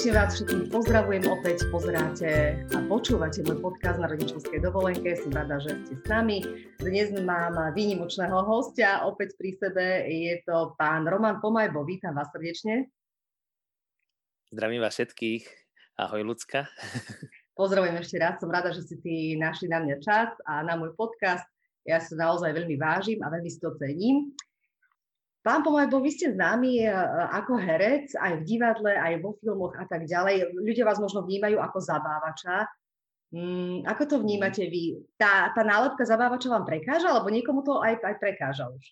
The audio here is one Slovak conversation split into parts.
Srdečne vás všetkých pozdravujem opäť, pozeráte a počúvate môj podcast na rodičovskej dovolenke. Som rada, že ste s nami. Dnes mám výnimočného hostia opäť pri sebe. Je to pán Roman Pomajbo. Vítam vás srdečne. Zdravím vás všetkých. Ahoj, Lucka. Pozdravujem ešte raz. Som rada, že ste si našli na mňa čas a na môj podcast. Ja sa naozaj veľmi vážim a veľmi si to cením. Pán Pomajbo, vy ste známi e, ako herec, aj v divadle, aj vo filmoch a tak ďalej. Ľudia vás možno vnímajú ako zabávača. Mm, ako to vnímate vy? Tá, tá nálepka zabávača vám prekáža, alebo niekomu to aj, aj prekáža už?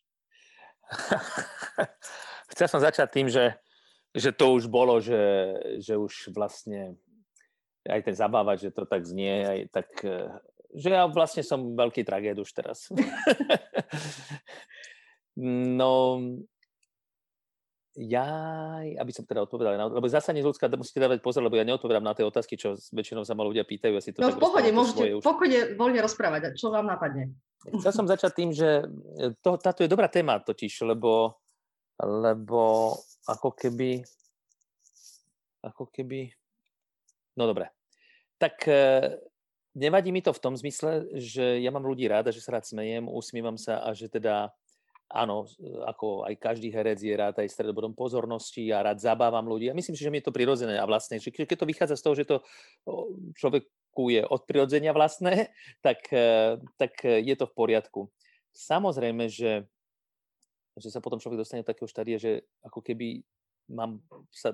Chcel som začať tým, že, že to už bolo, že, že už vlastne aj ten zabávač, že to tak znie, aj tak, e, že ja vlastne som veľký tragéd už teraz. No, ja, aby som teda odpovedal, lebo zase nie ľudská, musíte dávať pozor, lebo ja neodpovedám na tie otázky, čo väčšinou sa ma ľudia pýtajú. Ja si to no v pohode, môžete v pohode voľne rozprávať, čo vám napadne. Chcel som začať tým, že to, táto je dobrá téma totiž, lebo, lebo ako keby, ako keby, no dobre. Tak e, nevadí mi to v tom zmysle, že ja mám ľudí rád a že sa rád smejem, usmívam sa a že teda áno, ako aj každý herec je rád aj stredobodom pozornosti a rád zabávam ľudí. A myslím si, že mi je to prirodzené a vlastné. Že keď to vychádza z toho, že to človeku je od prirodzenia vlastné, tak, e, tak je to v poriadku. Samozrejme, že, že sa potom človek dostane do takého štádia, že ako keby mám sa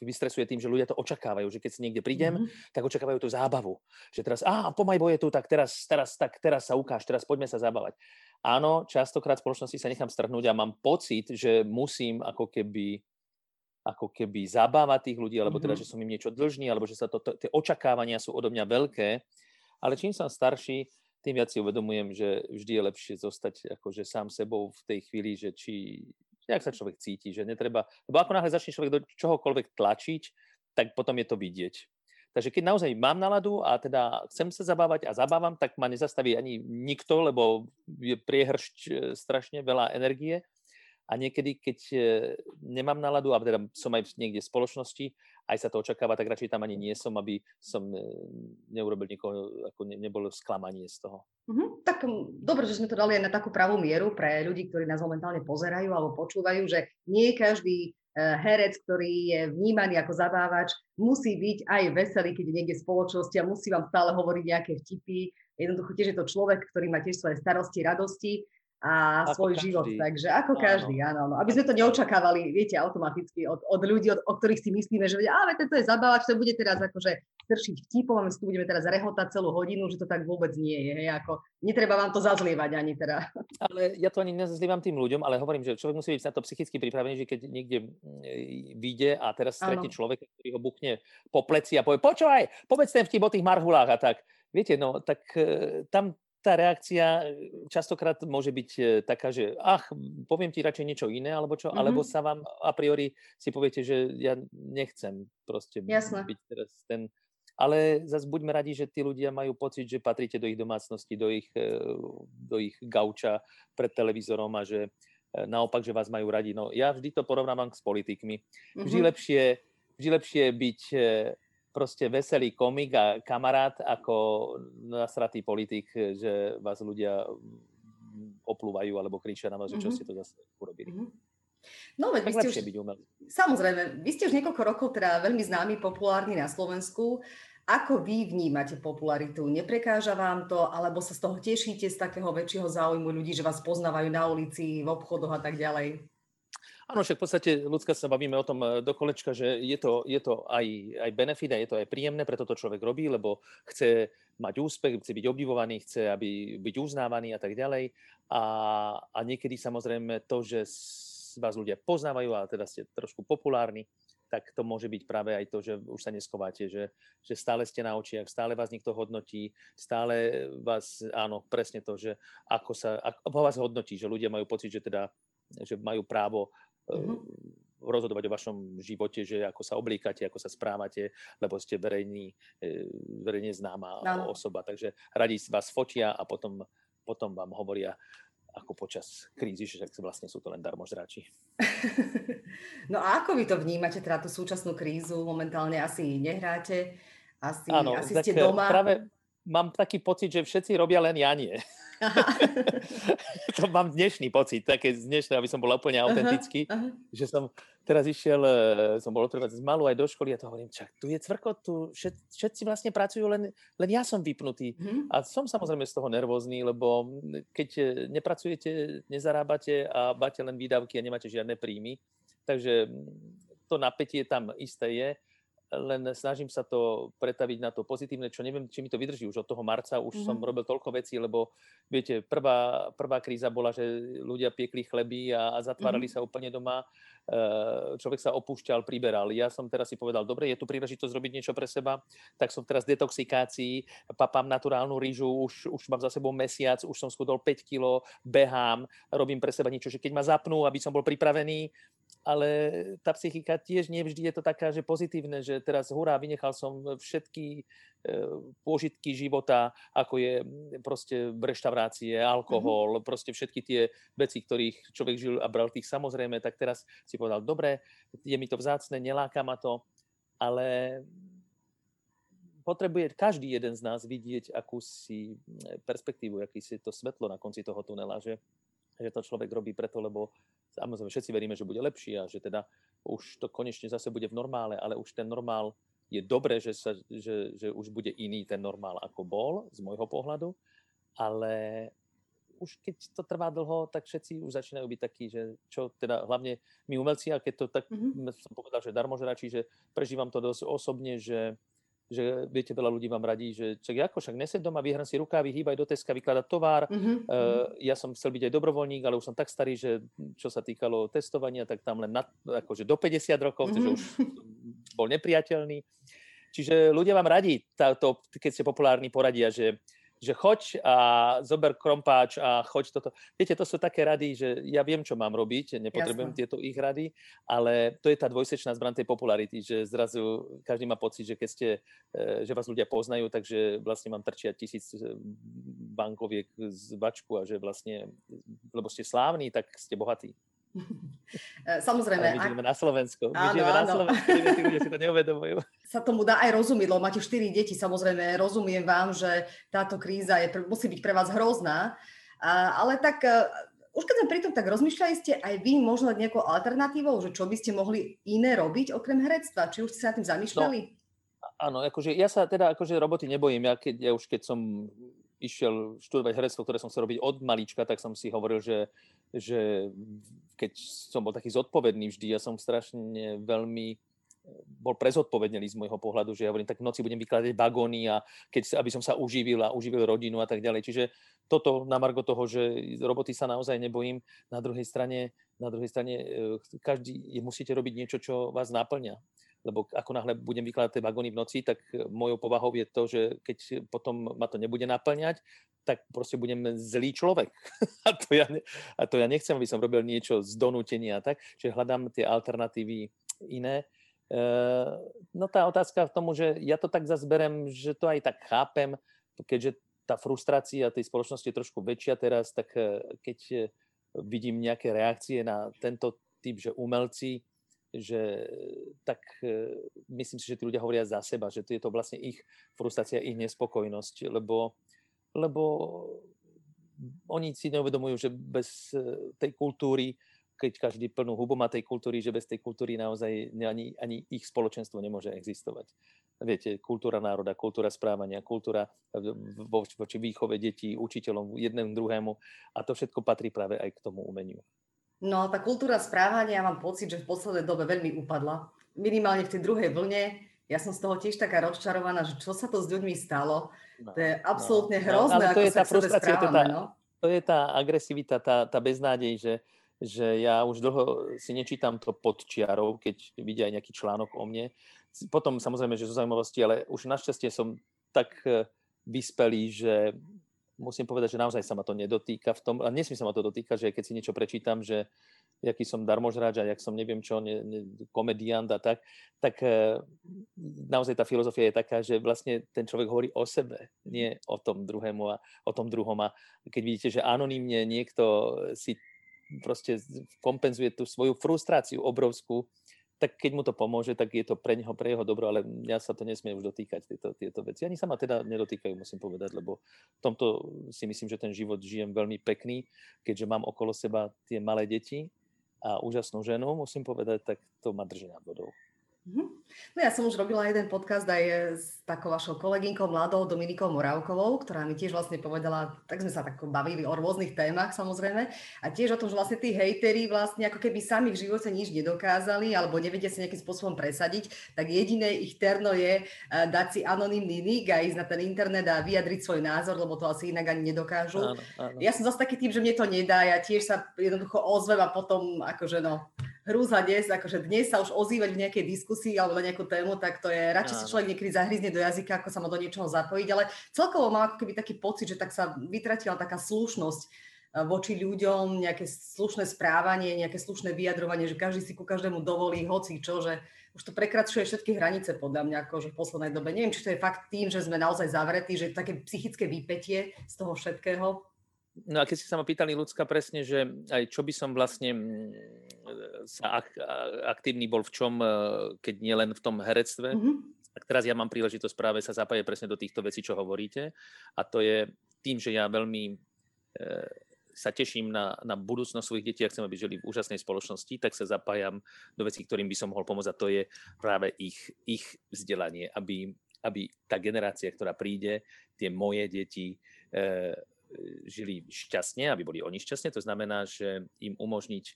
vystresuje tým, že ľudia to očakávajú, že keď si niekde prídem, mm-hmm. tak očakávajú tú zábavu. Že teraz, á, Pomajbo je tu, tak teraz, teraz, tak teraz sa ukáž, teraz poďme sa zabávať. Áno, častokrát v spoločnosti sa nechám strhnúť a mám pocit, že musím ako keby ako keby zabávať tých ľudí, alebo teda, mm-hmm. že som im niečo dlžný, alebo že sa to, tie očakávania sú odo mňa veľké. Ale čím som starší, tým viac si uvedomujem, že vždy je lepšie zostať akože sám sebou v tej chvíli, že či nejak sa človek cíti, že netreba, lebo ako náhle začne človek do čohokoľvek tlačiť, tak potom je to vidieť. Takže keď naozaj mám náladu a teda chcem sa zabávať a zabávam, tak ma nezastaví ani nikto, lebo je priehršť e, strašne veľa energie. A niekedy, keď e, nemám náladu a teda som aj niekde v spoločnosti, aj sa to očakáva, tak radšej tam ani nie som, aby som e, neurobil nikoho, ako ne, nebolo sklamanie z toho. Mm-hmm. Tak dobre, že sme to dali aj na takú pravú mieru pre ľudí, ktorí nás momentálne pozerajú alebo počúvajú, že nie každý herec, ktorý je vnímaný ako zabávač, musí byť aj veselý, keď je niekde v spoločnosti a musí vám stále hovoriť nejaké vtipy. Jednoducho tiež je to človek, ktorý má tiež svoje starosti, radosti a ako svoj každý. život. Takže ako áno. každý, áno, áno. Aby sme to neočakávali, viete, automaticky od, od ľudí, od, o ktorých si myslíme, že ale tento je zabávač, to bude teraz akože stršiť vtipom my tu budeme teraz rehotať celú hodinu, že to tak vôbec nie je. Hej, ako, netreba vám to zazlievať ani teda. Ale ja to ani nezazlievam tým ľuďom, ale hovorím, že človek musí byť na to psychicky pripravený, že keď niekde mm, vyjde a teraz stretne človeka, ktorý ho buchne po pleci a povie, počúvaj, povedz ten vtip o tých marhulách a tak. Viete, no tak e, tam tá reakcia e, častokrát môže byť e, taká, že ach, poviem ti radšej niečo iné, alebo čo, mm-hmm. alebo sa vám a priori si poviete, že ja nechcem proste Jasne. byť teraz ten... Ale zase buďme radi, že tí ľudia majú pocit, že patríte do ich domácnosti, do ich, e, do ich gauča pred televízorom a že naopak, že vás majú radi. No ja vždy to porovnávam s politikmi. Vždy mm-hmm. lepšie, vždy lepšie byť proste veselý komik a kamarát ako nasratý politik, že vás ľudia oplúvajú alebo kričia na vás, mm-hmm. že čo mhm. ste to zase urobili. Mm-hmm. No, veď vy ste už, byť Samozrejme, vy ste už niekoľko rokov teda veľmi známi, populárni na Slovensku. Ako vy vnímate popularitu? Neprekáža vám to, alebo sa z toho tešíte z takého väčšieho záujmu ľudí, že vás poznávajú na ulici, v obchodoch a tak ďalej? Áno, však v podstate ľudská sa bavíme o tom e, do kolečka, že je to, je to aj, aj benefit a je to aj príjemné, preto to človek robí, lebo chce mať úspech, chce byť obdivovaný, chce aby byť uznávaný a tak ďalej. A, a niekedy samozrejme to, že vás ľudia poznávajú a teda ste trošku populárni, tak to môže byť práve aj to, že už sa neskováte, že, že stále ste na očiach, stále vás niekto hodnotí, stále vás, áno, presne to, že ako sa, ako vás hodnotí, že ľudia majú pocit, že teda že majú právo mm-hmm. rozhodovať o vašom živote, že ako sa oblíkate, ako sa správate, lebo ste verejný, e, verejne známa no. osoba. Takže radi vás fotia a potom, potom vám hovoria ako počas krízy, že vlastne sú to len darmožráči. No a ako vy to vnímate, teda tú súčasnú krízu? Momentálne asi nehráte, asi, Áno, asi ste doma. Práve mám taký pocit, že všetci robia len ja nie. to mám dnešný pocit, také dnešné, aby som bol úplne autentický, uh-huh, uh-huh. že som teraz išiel, e, som bol otrovať z malu aj do školy a to hovorím, čak, tu je cvrko, tu všet, všetci vlastne pracujú, len, len ja som vypnutý. Uh-huh. A som samozrejme z toho nervózny, lebo keď e, nepracujete, nezarábate a máte len výdavky a nemáte žiadne príjmy, takže to napätie tam isté je len snažím sa to pretaviť na to pozitívne, čo neviem, či mi to vydrží. Už od toho marca už mm-hmm. som robil toľko vecí, lebo viete, prvá, prvá kríza bola, že ľudia piekli chleby a, a zatvárali mm-hmm. sa úplne doma. E, človek sa opúšťal, priberal. Ja som teraz si povedal, dobre, je tu príležitosť robiť niečo pre seba, tak som teraz v detoxikácii, papám naturálnu rýžu, už, už mám za sebou mesiac, už som schudol 5 kg, behám, robím pre seba niečo, že keď ma zapnú, aby som bol pripravený, ale tá psychika tiež nevždy je to taká, že pozitívne, že teraz hurá, vynechal som všetky e, pôžitky života, ako je proste reštaurácie, alkohol, mm-hmm. proste všetky tie veci, ktorých človek žil a bral tých samozrejme, tak teraz si povedal, dobre, je mi to vzácne, neláka ma to, ale potrebuje každý jeden z nás vidieť akúsi perspektívu, aký si to svetlo na konci toho tunela, že, že to človek robí preto, lebo samozrejme všetci veríme, že bude lepší a že teda už to konečne zase bude v normále, ale už ten normál je dobré, že, sa, že, že už bude iný ten normál, ako bol z môjho pohľadu, ale už keď to trvá dlho, tak všetci už začínajú byť takí, že čo teda hlavne my umelci, a keď to tak mm-hmm. som povedal, že darmožrači, že prežívam to dosť osobne, že že viete, veľa ľudí vám radí, že čak ako, však nesed doma, vyhrám si rukávy, hýbaj do Teska, vykladať tovar. Uh-huh. Uh, ja som chcel byť aj dobrovoľník, ale už som tak starý, že čo sa týkalo testovania, tak tam len na, akože do 50 rokov, uh-huh. takže už bol nepriateľný. Čiže ľudia vám radí, táto, keď ste populárni, poradia, že že choď a zober krompáč a choď toto. Viete, to sú také rady, že ja viem, čo mám robiť, nepotrebujem Jasne. tieto ich rady, ale to je tá dvojsečná zbran tej popularity, že zrazu každý má pocit, že keď ste, e, že vás ľudia poznajú, takže vlastne mám trčia tisíc e, bankoviek z bačku a že vlastne, lebo ste slávni, tak ste bohatí. E, samozrejme. Ale my žijeme ak... na Slovensku. My áno, žijeme áno. na Slovensku, tí ľudia si to neuvedomujú. Sa tomu dá aj rozumieť, lebo máte 4 deti, samozrejme, rozumiem vám, že táto kríza je, musí byť pre vás hrozná, a, ale tak e, už keď sme pri tom, tak rozmýšľali ste aj vy možno nad nejakou alternatívou, že čo by ste mohli iné robiť okrem herectva? Či už ste sa nad tým zamýšľali? No, áno, akože ja sa teda akože roboty nebojím. Ja, keď, ja už keď som išiel študovať herectvo, ktoré som chcel robiť od malička, tak som si hovoril, že, že keď som bol taký zodpovedný vždy, ja som strašne veľmi bol prezodpovednený z môjho pohľadu, že ja hovorím, tak v noci budem vykladať vagóny a keď, aby som sa uživil a uživil rodinu a tak ďalej. Čiže toto na margo toho, že roboty sa naozaj nebojím, na druhej strane, na druhej strane e, každý musíte robiť niečo, čo vás naplňa lebo ako náhle budem vykladať tie vagóny v noci, tak e, mojou povahou je to, že keď potom ma to nebude naplňať, tak proste budem zlý človek. a, to ja, a to ja nechcem, aby som robil niečo z donútenia. Tak? Čiže hľadám tie alternatívy iné. E, no tá otázka v tomu, že ja to tak zazberem, že to aj tak chápem, keďže tá frustrácia tej spoločnosti je trošku väčšia teraz, tak e, keď vidím nejaké reakcie na tento typ, že umelci že tak e, myslím si, že tí ľudia hovoria za seba, že je to vlastne ich frustrácia, ich nespokojnosť, lebo, lebo oni si neuvedomujú, že bez e, tej kultúry, keď každý plnú hubu má tej kultúry, že bez tej kultúry naozaj ani, ani ich spoločenstvo nemôže existovať. Viete, kultúra národa, kultúra správania, kultúra voči výchove detí, učiteľom, jednému druhému a to všetko patrí práve aj k tomu umeniu. No tá kultúra správania, ja mám pocit, že v poslednej dobe veľmi upadla. Minimálne v tej druhej vlne. Ja som z toho tiež taká rozčarovaná, že čo sa to s ľuďmi stalo. No, to je no, absolútne no, hrozné, no, ale to ako je sa tá frustrácia, to, tá, no? to je tá agresivita, tá, tá beznádej, že, že ja už dlho si nečítam to pod čiarou, keď vidia aj nejaký článok o mne. Potom samozrejme, že zo zaujímavosti, ale už našťastie som tak eh, vyspelý, že musím povedať, že naozaj sa ma to nedotýka v tom, a nesmí sa ma to dotýkať, že keď si niečo prečítam, že, jaký som darmožráč a jak som neviem čo, ne, ne, komediant a tak, tak e, naozaj tá filozofia je taká, že vlastne ten človek hovorí o sebe, nie o tom druhému a o tom druhom. A keď vidíte, že anonymne niekto si proste kompenzuje tú svoju frustráciu obrovskú, tak keď mu to pomôže, tak je to pre neho, pre jeho dobro, ale mňa sa to nesmie už dotýkať, tieto, tieto veci. Ani sa ma teda nedotýkajú, musím povedať, lebo v tomto si myslím, že ten život žijem veľmi pekný, keďže mám okolo seba tie malé deti a úžasnú ženu, musím povedať, tak to ma drží nad vodou. Mm-hmm. No ja som už robila jeden podcast aj s takou vašou kolegynkou mladou Dominikou Moravkovou, ktorá mi tiež vlastne povedala, tak sme sa tak bavili o rôznych témach samozrejme a tiež o tom, že vlastne tí hejteri vlastne ako keby sami v živote nič nedokázali alebo nevedia si nejakým spôsobom presadiť, tak jediné ich terno je eh, dať si anonimný nick a ísť na ten internet a vyjadriť svoj názor, lebo to asi inak ani nedokážu. Áno, áno. Ja som zase taký tým, že mne to nedá, ja tiež sa jednoducho ozvem a potom akože no, hrúza dnes, akože dnes sa už ozývať v nejakej diskusii alebo na nejakú tému, tak to je, radšej si človek niekedy zahryzne do jazyka, ako sa má do niečoho zapojiť, ale celkovo mám ako keby taký pocit, že tak sa vytratila taká slušnosť e, voči ľuďom, nejaké slušné správanie, nejaké slušné vyjadrovanie, že každý si ku každému dovolí hoci čo, že už to prekračuje všetky hranice podľa mňa akože v poslednej dobe. Neviem, či to je fakt tým, že sme naozaj zavretí, že také psychické vypetie z toho všetkého. No a keď si sa ma pýtali ľudská presne, že aj čo by som vlastne mm, sa ak, aktívny bol v čom, e, keď nie len v tom herectve, mm-hmm. tak teraz ja mám príležitosť práve sa zapájať presne do týchto vecí, čo hovoríte. A to je tým, že ja veľmi e, sa teším na, na budúcnosť svojich detí a chcem, aby žili v úžasnej spoločnosti, tak sa zapájam do vecí, ktorým by som mohol pomôcť a to je práve ich, ich vzdelanie, aby, aby tá generácia, ktorá príde, tie moje deti, e, žili šťastne, aby boli oni šťastne. To znamená, že im umožniť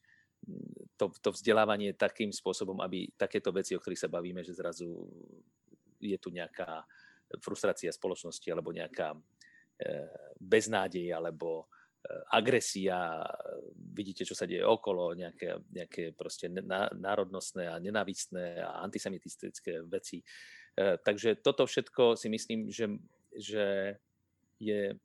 mm, to, to vzdelávanie takým spôsobom, aby takéto veci, o ktorých sa bavíme, že zrazu je tu nejaká frustrácia spoločnosti alebo nejaká e, beznádej alebo e, agresia, vidíte, čo sa deje okolo, nejaké, nejaké proste národnostné a nenávistné a antisemitistické veci. E, takže toto všetko si myslím, že, že je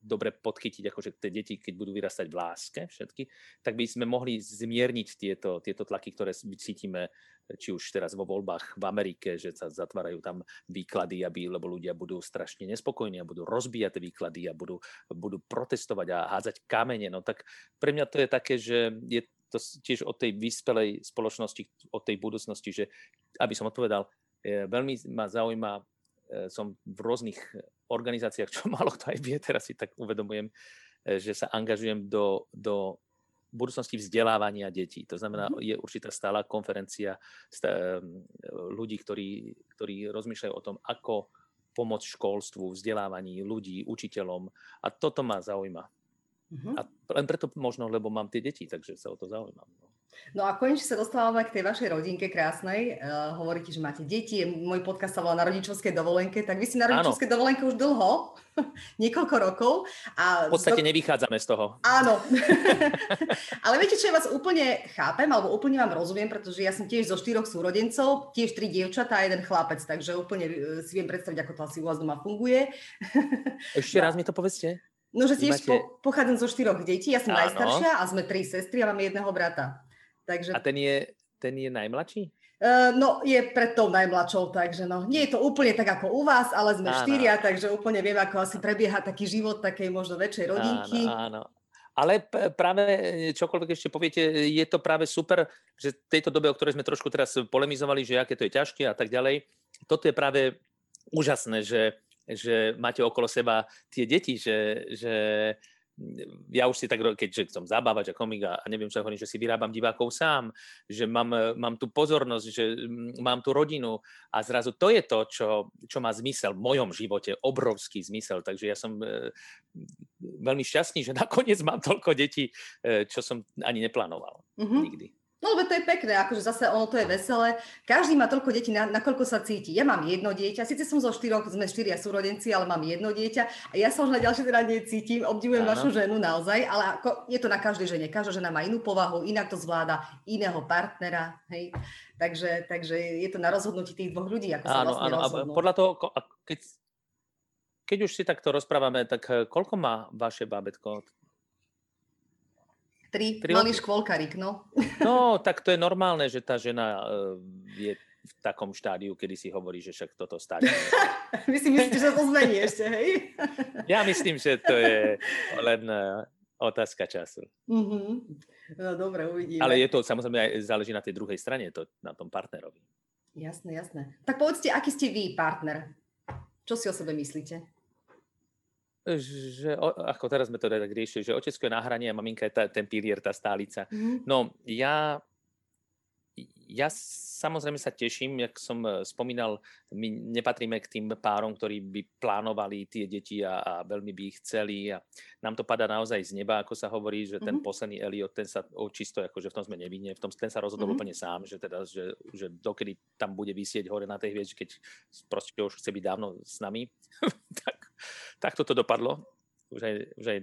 dobre podchytiť akože tie deti, keď budú vyrastať v láske všetky, tak by sme mohli zmierniť tieto, tieto tlaky, ktoré cítime či už teraz vo voľbách v Amerike, že sa zatvárajú tam výklady, aby, lebo ľudia budú strašne nespokojní a budú rozbíjať výklady a budú, budú protestovať a hádzať kamene. No tak pre mňa to je také, že je to tiež od tej vyspelej spoločnosti, od tej budúcnosti, že aby som odpovedal, veľmi ma zaujíma som v rôznych organizáciách, čo malo kto aj vie, teraz si tak uvedomujem, e, že sa angažujem do, do budúcnosti vzdelávania detí. To znamená, mhm. je určitá stála konferencia e, ľudí, ktorí, ktorí rozmýšľajú o tom, ako pomôcť školstvu, vzdelávaní ľudí, učiteľom. A toto ma zaujíma. Uh-huh. A len preto možno, lebo mám tie deti, takže sa o to zaujímam. No. No a konečne sa dostávame k tej vašej rodinke krásnej. Uh, hovoríte, že máte deti. Môj podcast sa volá na rodičovskej dovolenke. Tak vy si na rodičovskej áno. dovolenke už dlho, niekoľko rokov. A v podstate do... nevychádzame z toho. Áno. Ale viete, čo ja vás úplne chápem, alebo úplne vám rozumiem, pretože ja som tiež zo štyroch súrodencov, tiež tri dievčatá a jeden chlapec, takže úplne e, si viem predstaviť, ako to asi u vás doma funguje. Ešte no. raz mi to povedzte. No, že tiež máte... po, pochádzam zo štyroch detí, ja som Áno. najstaršia a sme tri sestry a máme jedného brata. Takže... A ten je, ten je najmladší? Uh, no, je pred tou najmladšou, takže no, nie je to úplne tak ako u vás, ale sme áno. štyria, takže úplne viem, ako asi prebieha taký život takej možno väčšej rodinky. Áno, áno. Ale práve čokoľvek ešte poviete, je to práve super, že v tejto dobe, o ktorej sme trošku teraz polemizovali, že aké to je ťažké a tak ďalej, toto je práve úžasné, že, že máte okolo seba tie deti, že, že ja už si tak, keďže som zabávať a komik a neviem čo hovorím, že si vyrábam divákov sám, že mám, mám tú pozornosť, že mám tú rodinu a zrazu to je to, čo, čo má zmysel v mojom živote, obrovský zmysel. Takže ja som e, veľmi šťastný, že nakoniec mám toľko detí, e, čo som ani neplánoval mm-hmm. nikdy. No lebo to je pekné, akože zase ono to je veselé. Každý má toľko detí, na, nakoľko sa cíti. Ja mám jedno dieťa, síce som zo štyroch, sme štyria súrodenci, ale mám jedno dieťa a ja sa už na ďalšie teda necítim, obdivujem vašu ženu naozaj, ale ako, je to na každej žene. Každá žena má inú povahu, inak to zvláda, iného partnera, hej. Takže, takže je to na rozhodnutí tých dvoch ľudí, ako áno, sa vlastne áno, rozhodnú. A podľa toho, keď, keď už si takto rozprávame, tak eh, koľko má vaše bábetko? Tri, Tri malý škôlkarik, no. No, tak to je normálne, že tá žena uh, je v takom štádiu, kedy si hovorí, že však toto stále. Vy si myslíte, že to zmení ešte, hej? ja myslím, že to je len uh, otázka času. Mm-hmm. No dobre, uvidíme. Ale je to samozrejme aj záleží na tej druhej strane, to, na tom partnerovi. Jasné, jasné. Tak povedzte, aký ste vy partner? Čo si o sebe myslíte? Že, ako teraz sme to tak riešili, že otecko je na hranie a maminka je tá, ten pilier, tá stálica. Mm-hmm. No, ja ja samozrejme sa teším, jak som e, spomínal, my nepatríme k tým párom, ktorí by plánovali tie deti a, a veľmi by ich chceli a nám to padá naozaj z neba, ako sa hovorí, že ten mm-hmm. posledný Eliot, ten sa o, čisto, akože v tom sme nevinne, v tom, ten sa rozhodol mm-hmm. úplne sám, že teda, že, že dokedy tam bude vysieť hore na tej hviezde, keď proste už chce byť dávno s nami, tak, tak toto dopadlo. Už aj, už aj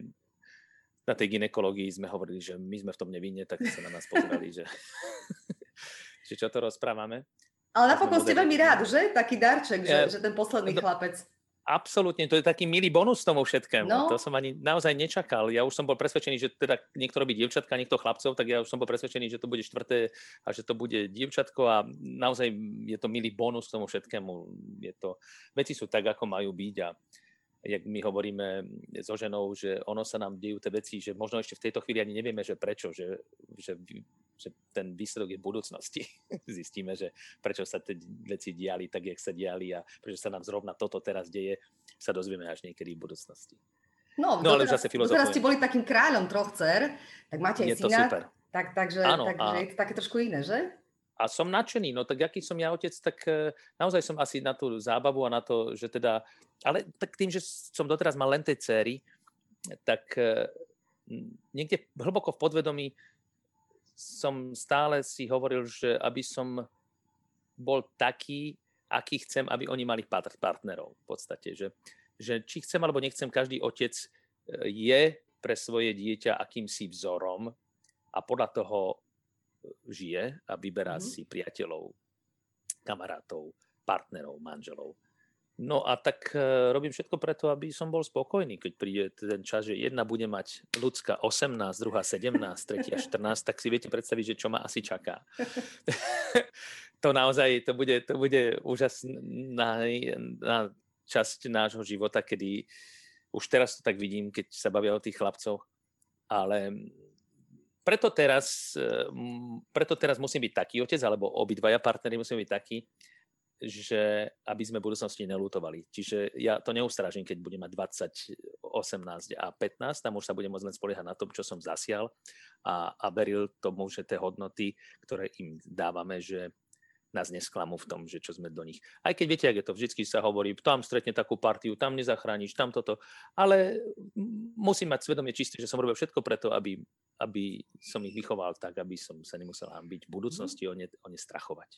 na tej ginekológii sme hovorili, že my sme v tom nevinne, tak sa na nás pozerali, že či čo to rozprávame. Ale napokon ste veľmi rád, že? Taký darček, že, ja, že ten posledný no, chlapec. Absolútne, to je taký milý bonus tomu všetkému. No. To som ani naozaj nečakal. Ja už som bol presvedčený, že teda niekto robí dievčatka, niekto chlapcov, tak ja už som bol presvedčený, že to bude štvrté a že to bude dievčatko a naozaj je to milý bonus tomu všetkému. Je to, veci sú tak, ako majú byť a jak my hovoríme so ženou, že ono sa nám dejú tie veci, že možno ešte v tejto chvíli ani nevieme, že prečo, že, že že ten výsledok je v budúcnosti. Zistíme, že prečo sa tie veci diali tak, jak sa diali a prečo sa nám zrovna toto teraz deje, sa dozvieme až niekedy v budúcnosti. No, no ale teraz, zase Teraz ste boli takým kráľom troch dcer, tak máte aj syna. Super. Tak, takže, Áno, takže a... je to také trošku iné, že? A som nadšený, no tak aký som ja otec, tak e, naozaj som asi na tú zábavu a na to, že teda, ale tak tým, že som doteraz mal len tej céry, tak e, niekde hlboko v podvedomí som stále si hovoril, že aby som bol taký, aký chcem, aby oni mali partnerov v podstate. Že, že či chcem alebo nechcem, každý otec e, je pre svoje dieťa akýmsi vzorom a podľa toho žije a vyberá mm-hmm. si priateľov, kamarátov, partnerov, manželov. No a tak uh, robím všetko preto, aby som bol spokojný, keď príde ten čas, že jedna bude mať ľudská 18, druhá 17, tretia 14, tak si viete predstaviť, že čo ma asi čaká. to naozaj, to bude, to bude úžasná na časť nášho života, kedy už teraz to tak vidím, keď sa bavia o tých chlapcoch, ale preto teraz, e, preto teraz musím byť taký otec, alebo obidvaja partnery musíme byť takí, že aby sme v budúcnosti nelutovali. Čiže ja to neustrážim, keď budem mať 20, 18 a 15, tam už sa budem môcť len spoliehať na tom, čo som zasial a, a veril tomu, že tie hodnoty, ktoré im dávame, že nás nesklamú v tom, že čo sme do nich. Aj keď viete, ak je to, vždycky sa hovorí, tam stretne takú partiu, tam nezachrániš, tam toto. Ale musím mať svedomie čisté, že som robil všetko preto, aby, aby som ich vychoval tak, aby som sa nemusel byť v budúcnosti o ne, o ne strachovať.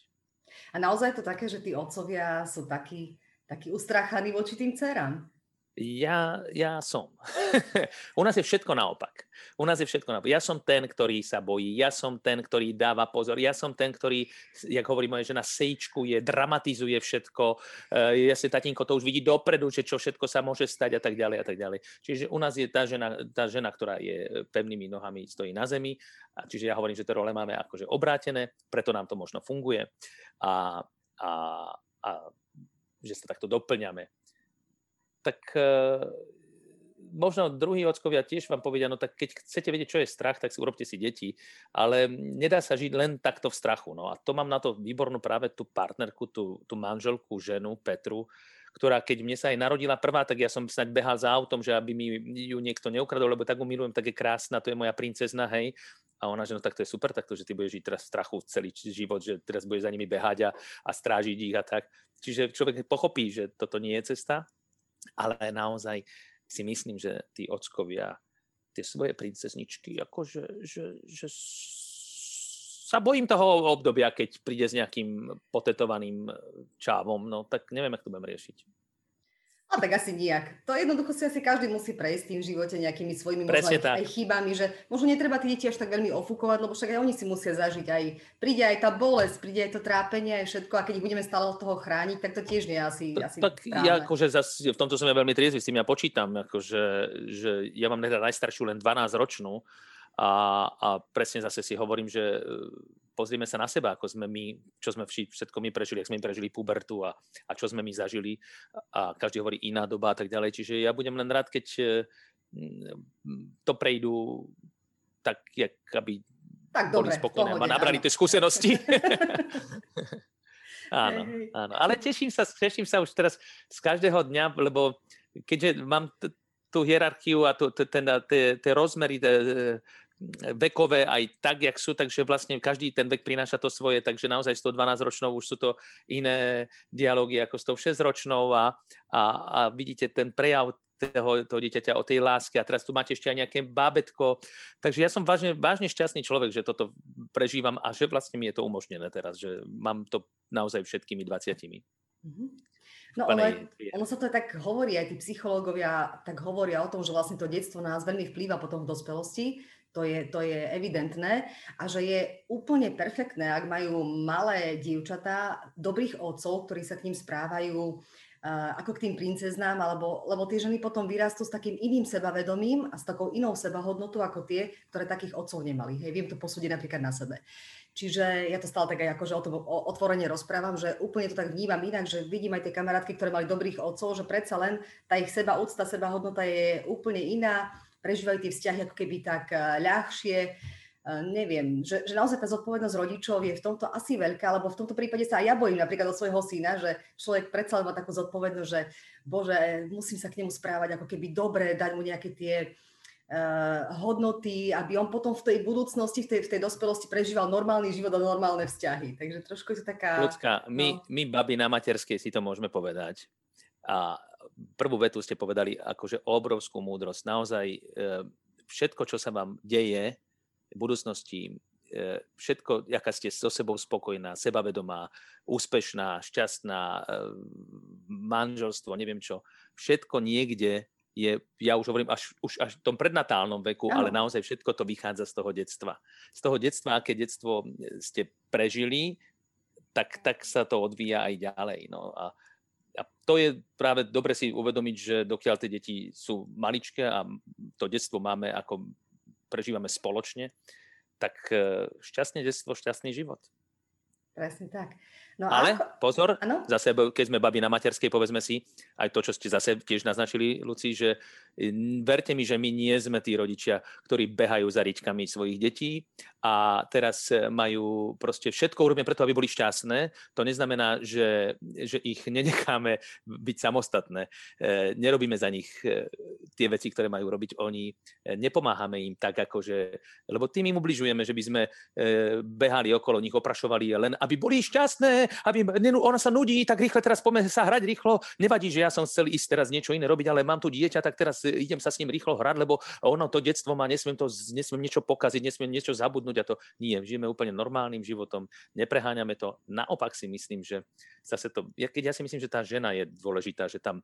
A naozaj je to také, že tí otcovia sú takí, takí ustrachaní voči tým dcerám. Ja, ja som. U nás je všetko naopak. U nás je všetko naopak. Ja som ten, ktorý sa bojí, ja som ten, ktorý dáva pozor, ja som ten, ktorý, jak hovorí moja žena, sejčkuje, dramatizuje všetko. Eh, ja si tatínko to už vidí dopredu, že čo všetko sa môže stať a tak ďalej a tak ďalej. Čiže u nás je tá žena, tá žena ktorá je pevnými nohami, stojí na zemi. A čiže ja hovorím, že to role máme akože obrátené, preto nám to možno funguje. A, a, a že sa takto doplňame tak uh, možno druhí ockovia tiež vám povedia, no tak keď chcete vedieť, čo je strach, tak si urobte si deti, ale nedá sa žiť len takto v strachu. No a to mám na to výbornú práve tú partnerku, tú, tú manželku, ženu Petru, ktorá keď mne sa aj narodila prvá, tak ja som snáď behal za autom, že aby mi ju niekto neukradol, lebo tak ju milujem, tak je krásna, to je moja princezna, hej. A ona, že no tak to je super, takto, že ty budeš žiť teraz v strachu celý život, že teraz budeš za nimi behať a, a strážiť ich a tak. Čiže človek pochopí, že toto nie je cesta, ale naozaj si myslím, že tí ockovia tie svoje princezničky, akože že, že sa bojím toho obdobia, keď príde s nejakým potetovaným čávom, no tak neviem, ako to budem riešiť. No tak asi nijak. To jednoducho si asi každý musí prejsť tým živote nejakými svojimi možno aj, aj chybami, že možno netreba tie deti až tak veľmi ofúkovať, lebo však aj oni si musia zažiť aj, príde aj tá bolesť, príde aj to trápenie, aj všetko a keď ich budeme stále od toho chrániť, tak to tiež nie je asi, tak, asi Tak práve. ja akože zase, v tomto som ja veľmi triezvy, s tým ja počítam, akože, že ja mám najstaršiu len 12 ročnú, A, a presne zase si hovorím, že e, pozrieme sa na seba, ako sme my, čo sme všetko my prežili, ako sme my prežili pubertu a, a čo sme my zažili a každý hovorí iná doba a tak ďalej. Čiže ja budem len rád, keď e, to prejdú tak, jak aby tak, boli dobre, spokojné a nabrali tie skúsenosti. áno, áno. Ale teším sa, teším sa už teraz z každého dňa, lebo keďže mám t- tú hierarchiu a tie rozmery vekové aj tak, jak sú, takže vlastne každý ten vek prináša to svoje, takže naozaj s tou 12-ročnou už sú to iné dialógy ako s tou 6-ročnou a, a, a vidíte ten prejav toho, toho dieťaťa, o tej láske a teraz tu máte ešte aj nejaké bábetko. Takže ja som vážne, vážne šťastný človek, že toto prežívam a že vlastne mi je to umožnené teraz, že mám to naozaj všetkými 20. Mm-hmm. No ale ono sa to tak hovorí, aj tí psychológovia tak hovoria o tom, že vlastne to detstvo nás veľmi vplýva potom v dospelosti, to je, to je evidentné. A že je úplne perfektné, ak majú malé dievčatá dobrých otcov, ktorí sa k ním správajú ako k tým princeznám, alebo, lebo tie ženy potom vyrastú s takým iným sebavedomím a s takou inou sebahodnotou ako tie, ktoré takých otcov nemali. Hej, viem to posúdiť napríklad na sebe. Čiže ja to stále tak aj akože o tom otvorene rozprávam, že úplne to tak vnímam inak, že vidím aj tie kamarátky, ktoré mali dobrých otcov, že predsa len tá ich seba úcta, seba hodnota je úplne iná, prežívajú tie vzťahy ako keby tak eh, ľahšie, eh, neviem, že, že naozaj tá zodpovednosť rodičov je v tomto asi veľká, lebo v tomto prípade sa aj ja bojím napríklad od svojho syna, že človek predsa má takú zodpovednosť, že bože, musím sa k nemu správať ako keby dobre, dať mu nejaké tie uh, hodnoty, aby on potom v tej budúcnosti, v tej, v tej dospelosti prežíval normálny život a normálne vzťahy. Takže trošku je to taká... Ľudská, my, no. my babi na materskej si to môžeme povedať. A prvú vetu ste povedali akože obrovskú múdrosť. Naozaj uh, všetko, čo sa vám deje budúcnosti, uh, všetko, aká ste so sebou spokojná, sebavedomá, úspešná, šťastná, manželstvo, neviem čo, všetko niekde je, ja už hovorím až, už až v tom prednatálnom veku, ale naozaj všetko to vychádza z toho detstva. Z toho detstva, aké detstvo ste prežili, tak, tak sa to odvíja aj ďalej. No. A, a to je práve dobre si uvedomiť, že dokiaľ tie deti sú maličké a to detstvo máme, ako prežívame spoločne, tak e, šťastné detstvo, šťastný život. Presne tak. No Ale ako... pozor, ano? zase keď sme babi na materskej, povedzme si, aj to, čo ste zase tiež naznačili, Luci, že verte mi, že my nie sme tí rodičia, ktorí behajú za ričkami svojich detí a teraz majú proste všetko urobíme preto, aby boli šťastné. To neznamená, že, že ich nenecháme byť samostatné. E, nerobíme za nich e, tie veci, ktoré majú robiť oni. E, nepomáhame im tak, akože, lebo tým im ubližujeme, že by sme behali okolo nich, oprašovali len, aby boli šťastné, aby ona sa nudí, tak rýchle teraz poďme sa hrať rýchlo. Nevadí, že ja som chcel ísť teraz niečo iné robiť, ale mám tu dieťa, tak teraz idem sa s ním rýchlo hrať, lebo ono to detstvo má, nesmiem, to, nesmiem niečo pokaziť, nesmiem niečo zabudnúť a to nie. Žijeme úplne normálnym životom, nepreháňame to. Naopak si myslím, že zase to, keď ja si myslím, že tá žena je dôležitá, že tam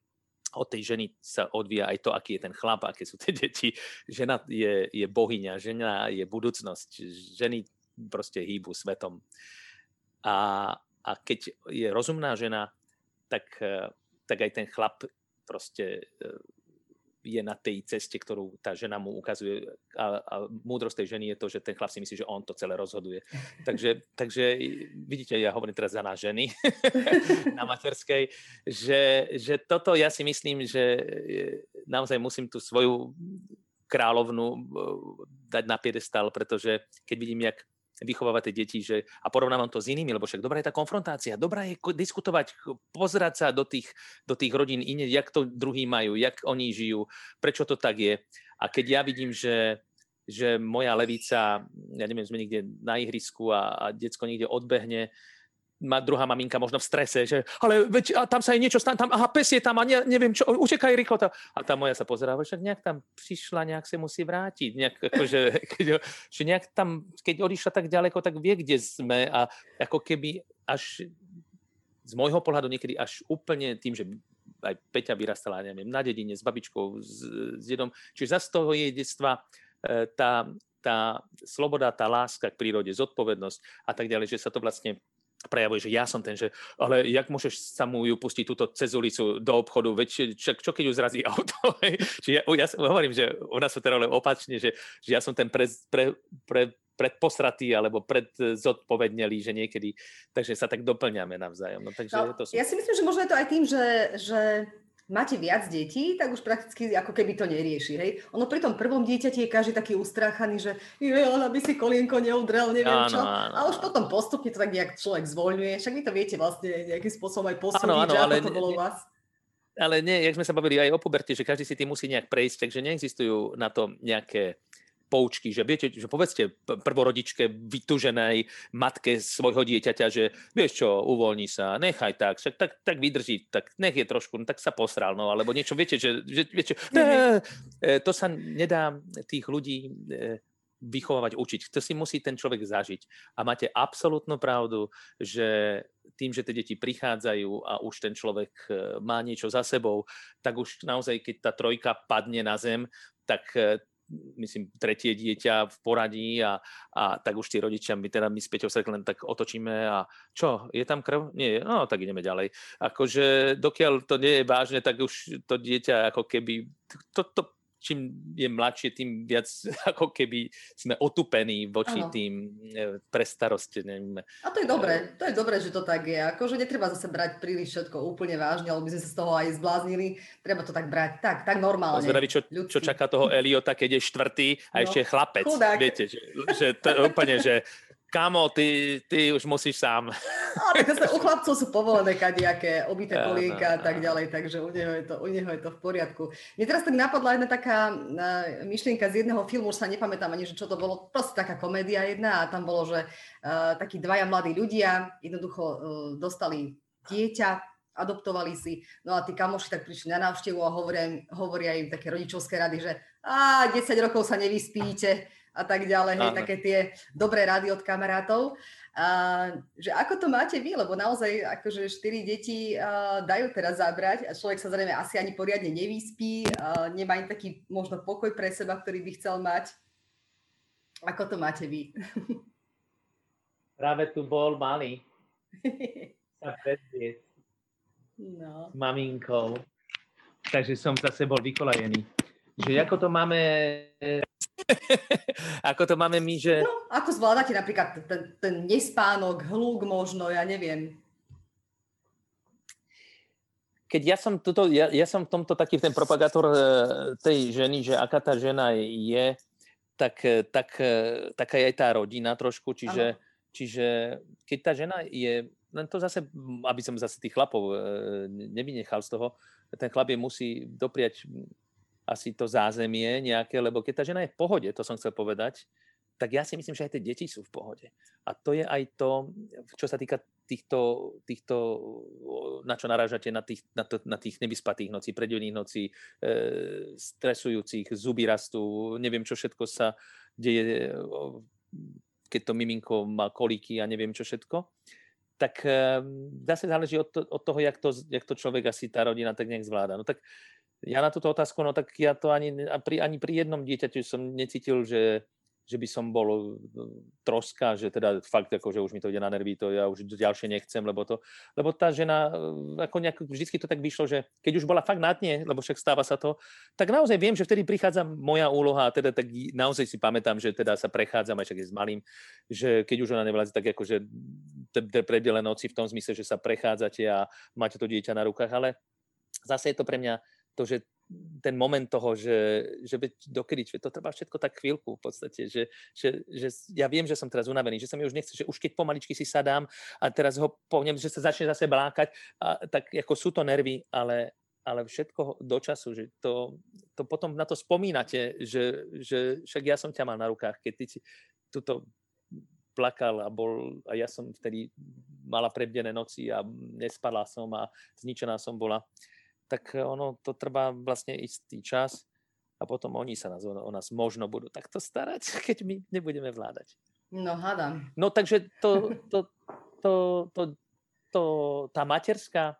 od tej ženy sa odvíja aj to, aký je ten chlap, aké sú tie deti. Žena je, je bohyňa, žena je budúcnosť. Ženy proste hýbu svetom. A, a keď je rozumná žena, tak, eh, tak aj ten chlap proste eh, je na tej ceste, ktorú tá žena mu ukazuje. A, a múdrosť tej ženy je to, že ten chlap si myslí, že on to celé rozhoduje. Takže, takže vidíte, ja hovorím teraz za nás ženy na materskej, že, že toto ja si myslím, že naozaj musím tú svoju kráľovnu dať na piedestal, pretože keď vidím, jak vychovávať tie deti že, a porovnávam to s inými, lebo však dobrá je tá konfrontácia, dobrá je diskutovať, pozerať sa do tých, do tých rodín iné, jak to druhí majú, jak oni žijú, prečo to tak je. A keď ja vidím, že, že moja levica, ja neviem, sme niekde na ihrisku a, a decko niekde odbehne, má druhá maminka možno v strese, že ale veď, a tam sa jej niečo stane, tam, aha, pes je tam a ne, neviem čo, utekaj rýchlo. Tá. A tá moja sa pozerá, však nejak tam prišla, nejak sa musí vrátiť, nejak, akože, keď, že nejak tam, keď odišla tak ďaleko, tak vie, kde sme a ako keby až z môjho pohľadu niekedy až úplne tým, že aj Peťa vyrastala, neviem, na dedine s babičkou, s, s dedom, čiže zase toho jej detstva e, tá, tá sloboda, tá láska k prírode, zodpovednosť a tak ďalej, že sa to vlastne prejavuje, že ja som ten, že ale jak môžeš sa mu ju pustiť túto cez ulicu do obchodu, veď čo, čo keď ju zrazí auto? Čiže ja, ja hovorím, že u nás sú teda opačne, že, že ja som ten pre, pre, pre, predposratý alebo predzodpovedneli, že niekedy, takže sa tak doplňame navzájom. No, takže no, to sú... Ja si myslím, že možno je to aj tým, že, že máte viac detí, tak už prakticky ako keby to nerieši. Hej? Ono pri tom prvom dieťati je každý taký ustráchaný, že je, ale aby si kolienko neudrel, neviem áno, čo. Áno, a už potom postupne to tak nejak človek zvoľňuje. Však vy to viete vlastne nejakým spôsobom aj posúdiť, áno, áno, že ale ako to bolo u vás. Ale nie, jak sme sa bavili aj o puberte, že každý si tým musí nejak prejsť, takže neexistujú na to nejaké poučky, že viete, že povedzte prvorodičke vytuženej matke svojho dieťaťa, že vieš čo, uvoľní sa, nechaj tak, však tak, tak vydrží, tak nech je trošku, no, tak sa posral, no, alebo niečo, viete, že, že viete, ne, e, to sa nedá tých ľudí e, vychovávať, učiť. To si musí ten človek zažiť. A máte absolútnu pravdu, že tým, že tie deti prichádzajú a už ten človek e, má niečo za sebou, tak už naozaj, keď tá trojka padne na zem, tak myslím, tretie dieťa v poradí a, a tak už tí rodičia, my teda my s Peťou sa len tak otočíme a čo, je tam krv? Nie, no tak ideme ďalej. Akože dokiaľ to nie je vážne, tak už to dieťa ako keby, to, to čím je mladšie, tým viac ako keby sme otupení voči ano. tým e, prestarosteným. A to je dobré, to je dobré, že to tak je. Akože netreba zase brať príliš všetko úplne vážne, alebo by sme sa z toho aj zbláznili. Treba to tak brať tak, tak normálne. Zvedaví, čo, čo čaká toho Eliota, keď je štvrtý a no, ešte je chlapec. Chudák. Viete, že, že to úplne, že Kamo, ty, ty už musíš sám. No, tak zase u chlapcov sú povolené kadejaké obité kolienka a tak ďalej, takže u neho, je to, u neho je to v poriadku. Mne teraz tak napadla jedna taká uh, myšlienka z jedného filmu, už sa nepamätám ani, že čo to bolo, proste taká komédia jedna a tam bolo, že uh, takí dvaja mladí ľudia jednoducho uh, dostali dieťa, adoptovali si, no a tí kamoši tak prišli na návštevu a hovoria hovoria im také rodičovské rady, že a 10 rokov sa nevyspíte, a tak ďalej, hej, také tie dobré rady od kamarátov. A, že ako to máte vy, lebo naozaj akože štyri deti a, dajú teraz zabrať a človek sa zrejme asi ani poriadne nevyspí, a, nemá im taký možno pokoj pre seba, ktorý by chcel mať. Ako to máte vy? Práve tu bol malý sa predviesť no. s maminkou. Takže som zase bol vykolajený. Že ako to máme ako to máme my, že... No, ako zvládate napríklad ten, ten nespánok, hluk možno, ja neviem. Keď ja som, tuto, ja, ja som v tomto taký ten propagátor e, tej ženy, že aká tá žena je, tak, e, tak, e, taká je aj tá rodina trošku, čiže, čiže keď tá žena je, len to zase, aby som zase tých chlapov nevynechal z toho, ten chlap je musí dopriať asi to zázemie nejaké, lebo keď tá žena je v pohode, to som chcel povedať, tak ja si myslím, že aj tie deti sú v pohode. A to je aj to, čo sa týka týchto, týchto na čo narážate, na tých, na, to, na tých nevyspatých nocí, predivných nocí, e, stresujúcich, zuby rastú, neviem, čo všetko sa deje, keď to miminko má koliky a neviem, čo všetko. Tak e, zase záleží od, to, od toho, jak to, jak to človek asi tá rodina tak nejak zvláda. No tak ja na túto otázku, no tak ja to ani pri, ani pri jednom dieťaťu som necítil, že, že by som bol e, troska, že teda fakt, ako, že už mi to ide na nervy, to ja už ďalšie nechcem, lebo to, lebo tá žena, e, ako nejak, vždycky to tak vyšlo, že keď už bola fakt na dne, lebo však stáva sa to, tak naozaj viem, že vtedy prichádza moja úloha a teda tak naozaj si pamätám, že teda sa prechádzam, aj však je s malým, že keď už ona nevládze, tak akože predele noci v tom zmysle, že sa prechádzate a máte to dieťa na rukách, ale zase je to pre mňa to, že ten moment toho, že, že dokedy, to trvá všetko tak chvíľku v podstate, že, že, že ja viem, že som teraz unavený, že sa mi už nechce, že už keď pomaličky si sadám a teraz ho pohnem, že sa začne zase blákať, a, tak ako sú to nervy, ale, ale všetko do času, že to, to potom na to spomínate, že, že však ja som ťa mal na rukách, keď ty si tuto plakal a bol, a ja som vtedy mala prebdené noci a nespala som a zničená som bola tak eh, ono to trvá vlastne istý čas a potom oni sa nás, o nás možno budú takto starať, keď my nebudeme vládať. No, hádam. No, takže to, to, to, to, to, tá materská,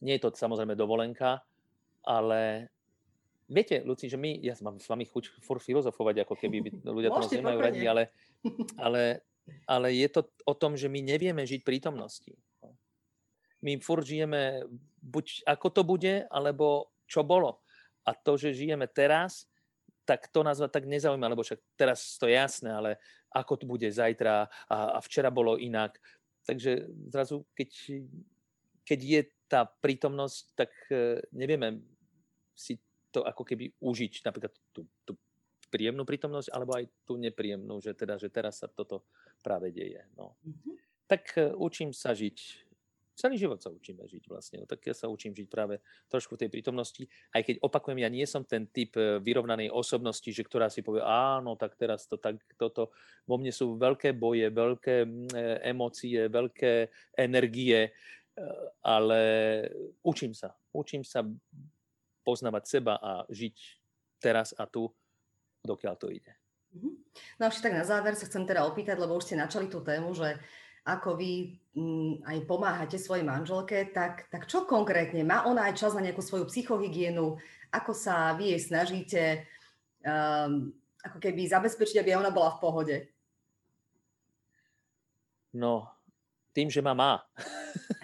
nie je to samozrejme dovolenka, ale viete, Luci, že my, ja mám s vami chuť fur filozofovať, ako keby ľudia to nemajú radi, ale, ale ale je to o tom, že my nevieme žiť prítomnosti. My furt žijeme buď ako to bude, alebo čo bolo. A to, že žijeme teraz, tak to nás tak nezaujíma, lebo však teraz to je jasné, ale ako to bude zajtra a, a včera bolo inak. Takže zrazu, keď, keď je tá prítomnosť, tak e, nevieme si to ako keby užiť, napríklad tú, tú príjemnú prítomnosť, alebo aj tú nepríjemnú, že teda, že teraz sa toto práve deje. No. Mm-hmm. Tak e, učím sa žiť celý život sa učíme žiť vlastne. No, tak ja sa učím žiť práve trošku v tej prítomnosti. Aj keď opakujem, ja nie som ten typ e, vyrovnanej osobnosti, že ktorá si povie, áno, tak teraz to tak, toto. Vo mne sú veľké boje, veľké e, emócie, veľké energie, ale učím sa. Učím sa poznávať seba a žiť teraz a tu dokiaľ to ide. Mhm. No a tak na záver sa chcem teda opýtať, lebo už ste načali tú tému, že ako vy mm, aj pomáhate svojej manželke, tak, tak čo konkrétne? Má ona aj čas na nejakú svoju psychohygienu? Ako sa vy jej snažíte um, ako keby zabezpečiť, aby ona bola v pohode? No, tým, že ma má.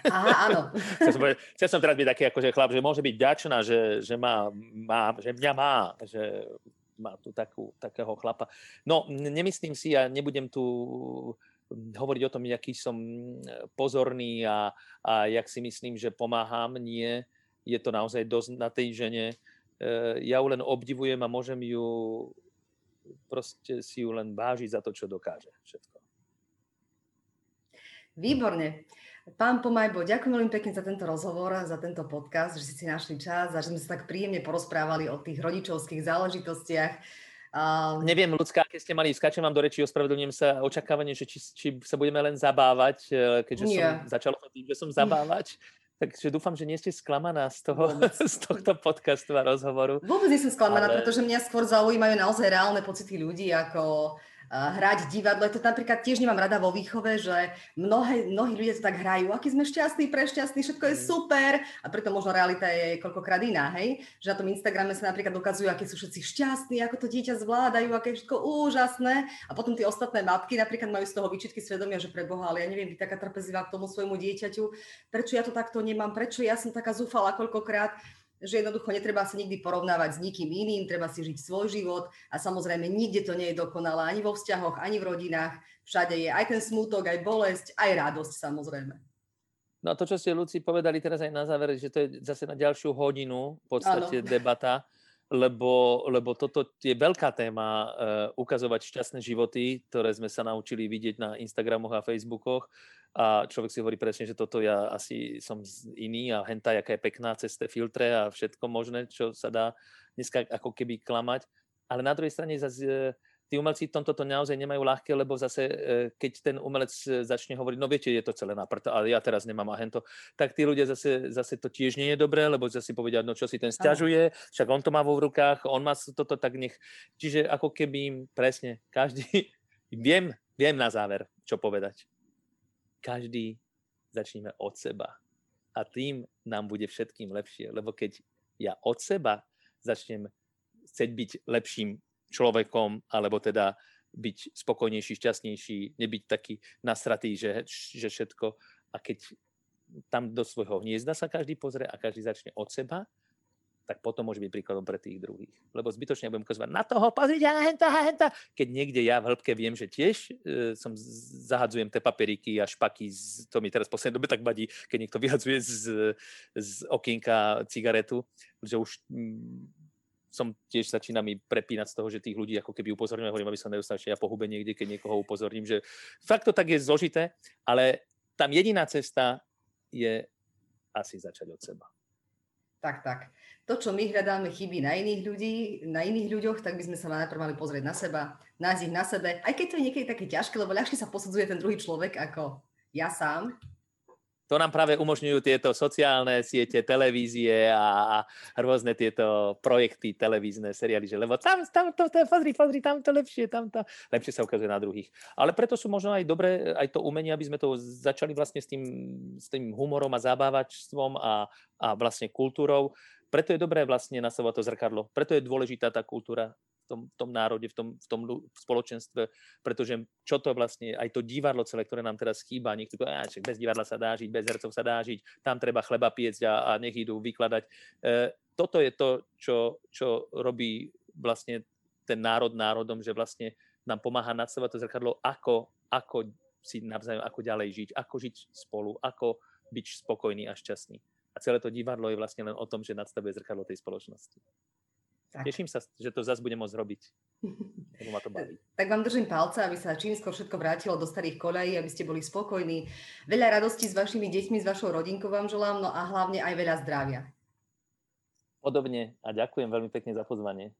Aha, áno. chcel, som, chcel som teraz byť taký akože chlap, že môže byť ďačná, že, že, má, má, že mňa má, že má tu takú, takého chlapa. No, nemyslím si, ja nebudem tu hovoriť o tom, aký som hm, pozorný a, a jak si myslím, že pomáham. Nie, je to naozaj dosť na tej žene. E, ja ju len obdivujem a môžem ju proste si ju len vážiť za to, čo dokáže. Všetko. Výborne. Pán Pomajbo, ďakujem veľmi pekne za tento rozhovor, za tento podcast, že ste si našli čas a že sme sa tak príjemne porozprávali o tých rodičovských záležitostiach. Uh... Neviem, ľudská, keď ste mali, skáčem vám do reči, ospravedlňujem sa, očakávanie, že či, či sa budeme len zabávať, e, keďže Nie. som začal tým, že som zabávať. Takže dúfam, že nie ste sklamaná z, toho, z tohto podcastu a rozhovoru. Vôbec nie som sklamaná, ale... pretože mňa skôr zaujímajú naozaj reálne pocity ľudí, ako hrať divadlo. To napríklad tiež nemám rada vo výchove, že mnohé, mnohí ľudia to tak hrajú, aký sme šťastní, prešťastní, všetko je mm. super. A preto možno realita je koľkokrát iná, hej? Že na tom Instagrame sa napríklad dokazujú, aké sú všetci šťastní, ako to dieťa zvládajú, aké je všetko úžasné. A potom tie ostatné matky napríklad majú z toho výčitky svedomia, že preboha, ale ja neviem byť taká trpezlivá k tomu svojmu dieťaťu, prečo ja to takto nemám, prečo ja som taká zúfala koľkokrát že jednoducho netreba sa nikdy porovnávať s nikým iným, treba si žiť svoj život a samozrejme nikde to nie je dokonalé ani vo vzťahoch, ani v rodinách. Všade je aj ten smútok, aj bolesť, aj radosť samozrejme. No a to, čo ste Luci povedali teraz aj na záver, že to je zase na ďalšiu hodinu v podstate ano. debata, lebo, lebo toto je veľká téma uh, ukazovať šťastné životy, ktoré sme sa naučili vidieť na Instagramoch a Facebookoch a človek si hovorí presne, že toto ja asi som iný a henta, jaká je pekná cez tie filtre a všetko možné, čo sa dá dneska ako keby klamať. Ale na druhej strane zase tí umelci v tomto to naozaj nemajú ľahké, lebo zase e, keď ten umelec e, začne hovoriť, no viete, je to celé na ale ja teraz nemám ahento, tak tí ľudia zase, zase to tiež nie je dobré, lebo zase povedia, no čo si ten stiažuje, však on to má vo rukách, on má toto, tak nech. Čiže ako keby presne každý, viem, viem na záver, čo povedať každý začneme od seba. A tým nám bude všetkým lepšie. Lebo keď ja od seba začnem chcieť byť lepším človekom, alebo teda byť spokojnejší, šťastnejší, nebyť taký nasratý, že, že všetko. A keď tam do svojho hniezda sa každý pozrie a každý začne od seba, tak potom môže byť príkladom pre tých druhých. Lebo zbytočne budem ukazovať na toho, pozrite, na henta, henta. Keď niekde ja v hĺbke viem, že tiež e, som zahadzujem tie papieriky a špaky, z, to mi teraz v poslednej dobe tak badí, keď niekto vyhadzuje z, z okienka cigaretu, že už som tiež začína mi prepínať z toho, že tých ľudí ako keby upozorňujem, hovorím, aby som nedostal ja pohube niekde, keď niekoho upozorním, že fakt to tak je zložité, ale tam jediná cesta je asi začať od seba. Tak, tak to, čo my hľadáme chyby na iných ľudí, na iných ľuďoch, tak by sme sa najprv mali pozrieť na seba, nájsť ich na sebe, aj keď to je niekedy také ťažké, lebo ľahšie sa posudzuje ten druhý človek ako ja sám. To nám práve umožňujú tieto sociálne siete, televízie a, a rôzne tieto projekty, televízne seriály, že lebo tam, tam to, to, pozri, pozri, tam to lepšie, tam to lepšie sa ukazuje na druhých. Ale preto sú možno aj dobré aj to umenie, aby sme to začali vlastne s tým, s tým humorom a zabávačstvom a, a vlastne kultúrou, preto je dobré vlastne nastavovať to zrkadlo. Preto je dôležitá tá kultúra tom, v tom národe, v tom, v tom spoločenstve, pretože čo to vlastne, aj to divadlo celé, ktoré nám teraz chýba, niekto povie, bez divadla sa dá žiť, bez hercov sa dá žiť, tam treba chleba piecť a, a nech idú vykladať. E, toto je to, čo, čo robí vlastne ten národ národom, že vlastne nám pomáha nastavovať to zrkadlo, ako, ako si navzájom, ako ďalej žiť, ako žiť spolu, ako byť spokojný a šťastný. A celé to divadlo je vlastne len o tom, že nadstavuje zrkadlo tej spoločnosti. Tak. Teším sa, že to zase budem môcť robiť. Lebo ma to baví. Tak vám držím palce, aby sa čím skôr všetko vrátilo do starých koľají, aby ste boli spokojní. Veľa radosti s vašimi deťmi, s vašou rodinkou vám želám, no a hlavne aj veľa zdravia. Podobne a ďakujem veľmi pekne za pozvanie.